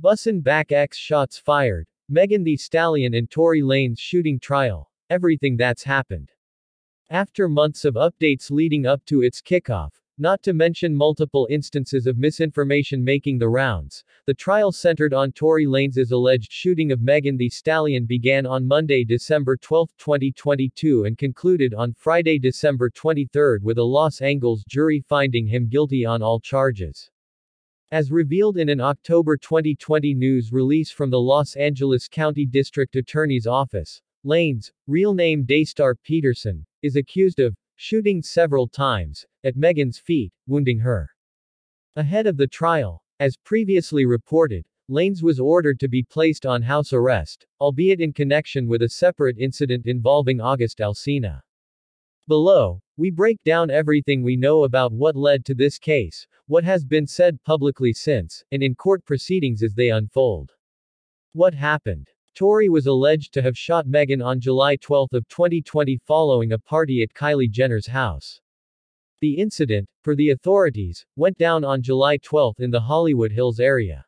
Bussin' back X shots fired. Megan Thee Stallion and Tory Lanez shooting trial. Everything that's happened. After months of updates leading up to its kickoff, not to mention multiple instances of misinformation making the rounds, the trial centered on Tory Lanez's alleged shooting of Megan Thee Stallion began on Monday, December 12, 2022 and concluded on Friday, December 23 with a Los Angeles jury finding him guilty on all charges. As revealed in an October 2020 news release from the Los Angeles County District Attorney's Office, Lanez, real name Daystar Peterson, is accused of shooting several times, at Megan's feet, wounding her. Ahead of the trial, as previously reported, Lanez was ordered to be placed on house arrest, albeit in connection with a separate incident involving August Alsina. Below, we break down everything we know about what led to this case, what has been said publicly since, and in court proceedings as they unfold. What happened? Tory was alleged to have shot Megan on July 12 of 2020 following a party at Kylie Jenner's house. The incident, per the authorities, went down on July 12 in the Hollywood Hills area.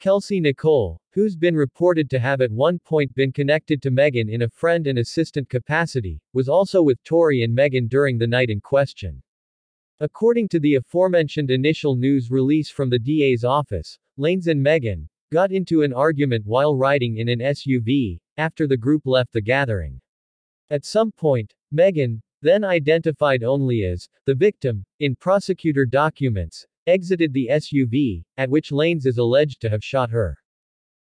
Kelsey Nicole, who's been reported to have at one point been connected to Megan in a friend and assistant capacity, was also with Tory and Megan during the night in question. According to the aforementioned initial news release from the DA's office, Lanez and Megan, got into an argument while riding in an SUV, after the group left the gathering. At some point, Megan, then identified only as the victim, in prosecutor documents, exited the SUV, at which Lanez is alleged to have shot her.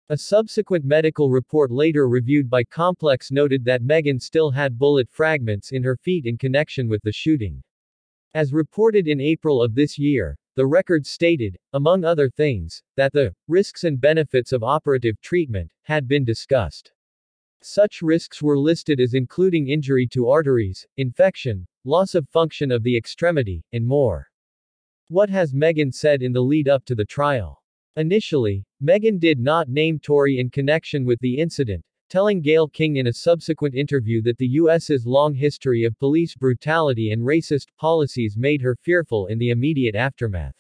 A subsequent medical report later reviewed by Complex noted that Megan still had bullet fragments in her feet in connection with the shooting. As reported in April of this year, the record stated, among other things, that the risks and benefits of operative treatment had been discussed. Such risks were listed as including injury to arteries, infection, loss of function of the extremity, and more. What has Megan said in the lead up to the trial? Initially, Megan did not name Tory in connection with the incident, telling Gayle King in a subsequent interview that the U.S.'s long history of police brutality and racist policies made her fearful in the immediate aftermath.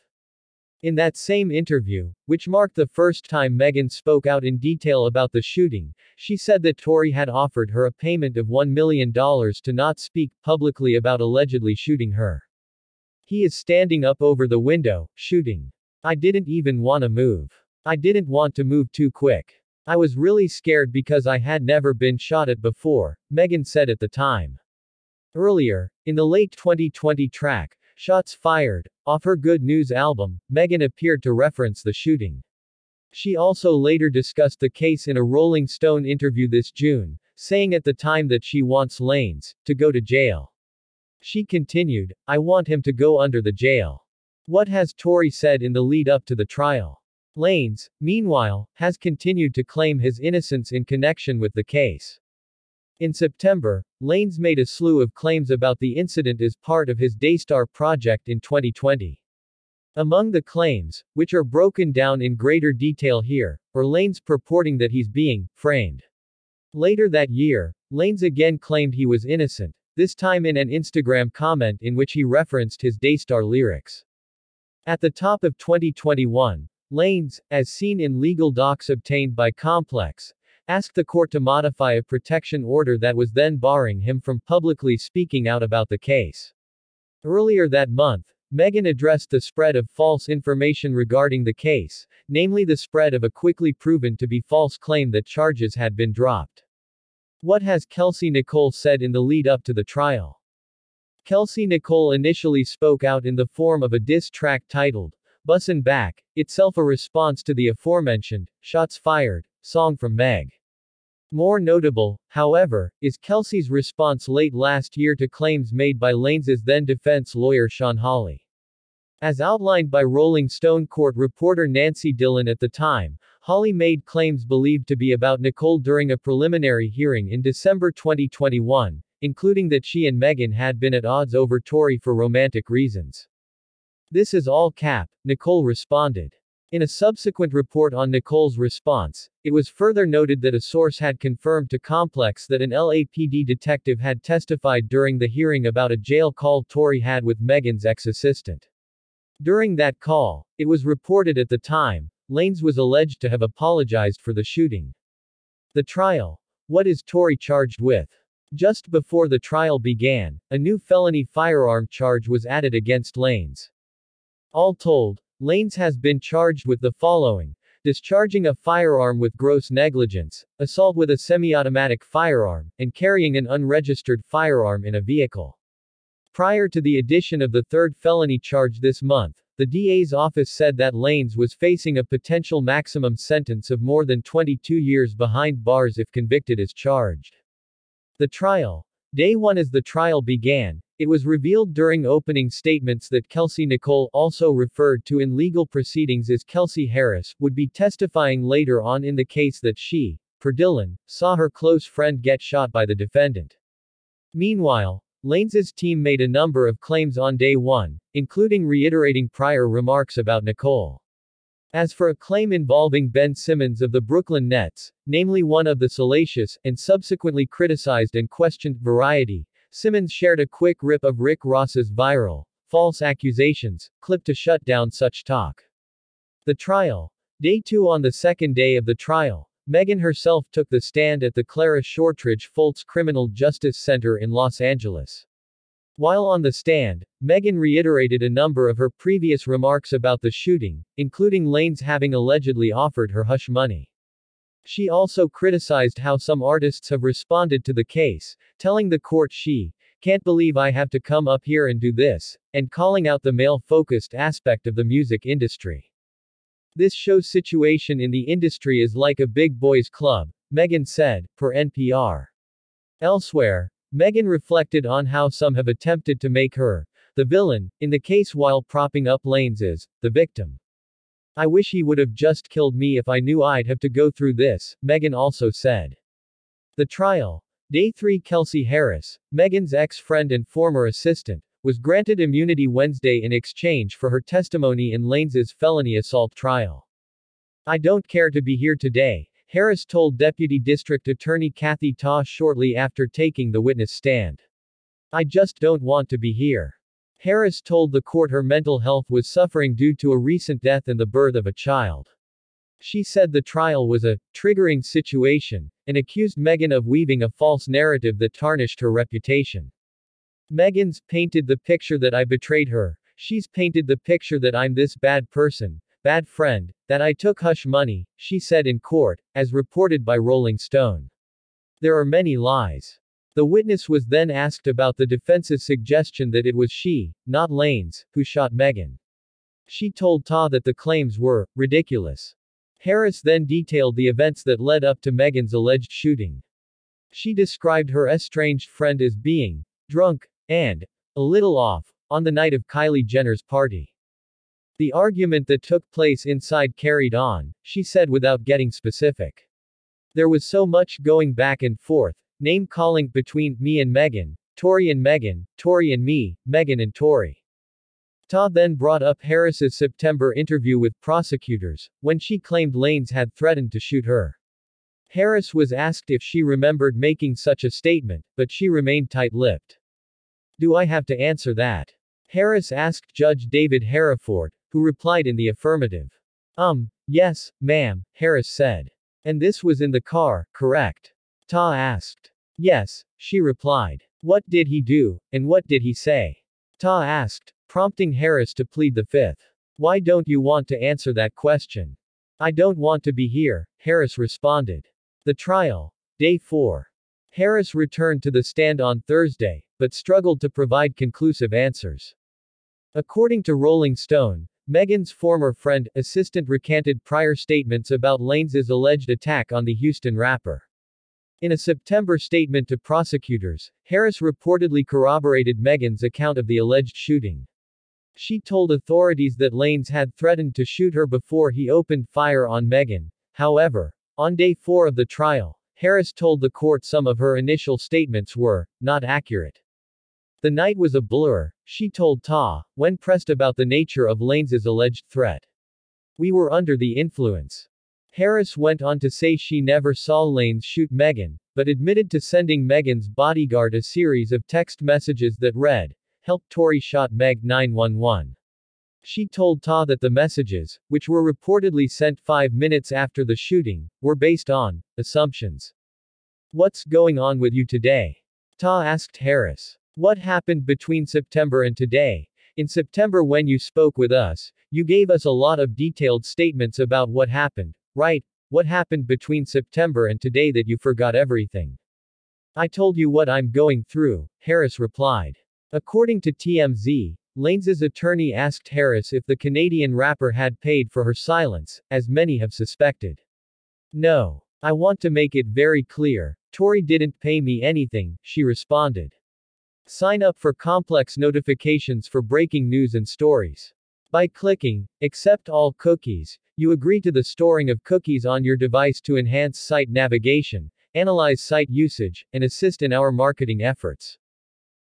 In that same interview, which marked the first time Megan spoke out in detail about the shooting, she said that Tory had offered her a payment of $1 million to not speak publicly about allegedly shooting her. He is standing up over the window, shooting. I didn't even want to move. I didn't want to move too quick. I was really scared because I had never been shot at before, Megan said at the time. Earlier, in the late 2020 track, Shots Fired, off her Good News album, Megan appeared to reference the shooting. She also later discussed the case in a Rolling Stone interview this June, saying at the time that she wants Lanez to go to jail. She continued, I want him to go under the jail. What has Tory said in the lead up to the trial? Lanez, meanwhile, has continued to claim his innocence in connection with the case. In September, Lanez made a slew of claims about the incident as part of his Daystar project in 2020. Among the claims, which are broken down in greater detail here, are Lanez purporting that he's being framed. Later that year, Lanez again claimed he was innocent, this time in an Instagram comment in which he referenced his Daystar lyrics. At the top of 2021, Lanez, as seen in legal docs obtained by Complex, asked the court to modify a protection order that was then barring him from publicly speaking out about the case. Earlier that month, Megan addressed the spread of false information regarding the case, namely the spread of a quickly proven to be false claim that charges had been dropped. What has Kelsey Nicole said in the lead up to the trial? Kelsey Nicole initially spoke out in the form of a diss track titled, Bussin' Back, itself a response to the aforementioned, Shots Fired, song from Meg. More notable, however, is Kelsey's response late last year to claims made by Lanez's then defense lawyer Shawn Holley. As outlined by Rolling Stone court reporter Nancy Dillon at the time, Holley made claims believed to be about Nicole during a preliminary hearing in December 2021, including that she and Megan had been at odds over Tory for romantic reasons. This is all cap, Nicole responded. In a subsequent report on Nicole's response, it was further noted that a source had confirmed to Complex that an LAPD detective had testified during the hearing about a jail call Tory had with Megan's ex-assistant. During that call, it was reported at the time, Lanez was alleged to have apologized for the shooting. The trial. What is Tory charged with? Just before the trial began, a new felony firearm charge was added against Lanez. All told, Lanez has been charged with the following discharging a firearm with gross negligence, assault with a semi-automatic firearm, and carrying an unregistered firearm in a vehicle. Prior to the addition of the third felony charge this month, the DA's office said that Lanez was facing a potential maximum sentence of more than 22 years behind bars if convicted as charged. The trial. Day 1 as the trial began, it was revealed during opening statements that Kelsey Nicole, also referred to in legal proceedings as Kelsey Harris, would be testifying later on in the case that she, per Dillon, saw her close friend get shot by the defendant. Meanwhile, Lanez's team made a number of claims on day one, including reiterating prior remarks about Nicole. As for a claim involving Ben Simmons of the Brooklyn Nets, namely one of the salacious, and subsequently criticized and questioned, variety, Simmons shared a quick rip of Rick Ross's viral, false accusations, clip to shut down such talk. The trial. Day 2 On the second day of the trial, Megan herself took the stand at the Clara Shortridge Foltz Criminal Justice Center in Los Angeles. While on the stand, Megan reiterated a number of her previous remarks about the shooting, including Lanez having allegedly offered her hush money. She also criticized how some artists have responded to the case, telling the court she can't believe I have to come up here and do this, and calling out the male focused aspect of the music industry. This shows situation in the industry is like a big boys club, Megan said, for NPR. Elsewhere, Megan reflected on how some have attempted to make her the villain in the case while propping up Lanez as the victim. I wish he would have just killed me if I knew I'd have to go through this, Megan also said. The trial. Day 3 Kelsey Harris, Megan's ex-friend and former assistant, was granted immunity Wednesday in exchange for her testimony in Lanez's felony assault trial. I don't care to be here today, Harris told Deputy District Attorney Kathy Ta shortly after taking the witness stand. I just don't want to be here. Harris told the court her mental health was suffering due to a recent death and the birth of a child. She said the trial was a triggering situation, and accused Megan of weaving a false narrative that tarnished her reputation. Megan's painted the picture that I betrayed her. She's painted the picture that I'm this bad person, bad friend, that I took hush money, she said in court, as reported by Rolling Stone. There are many lies. The witness was then asked about the defense's suggestion that it was she, not Lanez, who shot Megan. She told Ta that the claims were ridiculous. Harris then detailed the events that led up to Megan's alleged shooting. She described her estranged friend as being drunk and a little off on the night of Kylie Jenner's party. The argument that took place inside carried on, she said without getting specific. There was so much going back and forth, Name calling between me and Megan, Tory and Megan, Tory and me, Megan and Tory. Ta then brought up Harris's September interview with prosecutors, when she claimed Lanez had threatened to shoot her. Harris was asked if she remembered making such a statement, but she remained tight-lipped. Do I have to answer that? Harris asked Judge David Herriford, who replied in the affirmative. Um, yes, ma'am, Harris said. And this was in the car, correct? Ta asked. Yes, she replied. What did he do, and what did he say? Ta asked, prompting Harris to plead the fifth. Why don't you want to answer that question? I don't want to be here, Harris responded. The trial. Day 4. Harris returned to the stand on Thursday, but struggled to provide conclusive answers. According to Rolling Stone, Megan's former friend, assistant recanted prior statements about Lanez's alleged attack on the Houston rapper. In a September statement to prosecutors, Harris reportedly corroborated Megan's account of the alleged shooting. She told authorities that Lanez had threatened to shoot her before he opened fire on Megan. However, on day four of the trial, Harris told the court some of her initial statements were not accurate. The night was a blur, she told Ta, when pressed about the nature of Lanez's alleged threat. We were under the influence. Harris went on to say she never saw Lanez shoot Megan, but admitted to sending Megan's bodyguard a series of text messages that read, Help Tory shot Meg 911. She told Ta that the messages, which were reportedly sent five minutes after the shooting, were based on assumptions. What's going on with you today? Ta asked Harris. What happened between September and today? In September, when you spoke with us, you gave us a lot of detailed statements about what happened, right? What happened between September and today that you forgot everything? I told you what I'm going through, Harris replied. According to TMZ, Lanez's attorney asked Harris if the Canadian rapper had paid for her silence, as many have suspected. No. I want to make it very clear. Tory didn't pay me anything, she responded. Sign up for complex notifications for breaking news and stories. By clicking, Accept all cookies, you agree to the storing of cookies on your device to enhance site navigation, analyze site usage, and assist in our marketing efforts.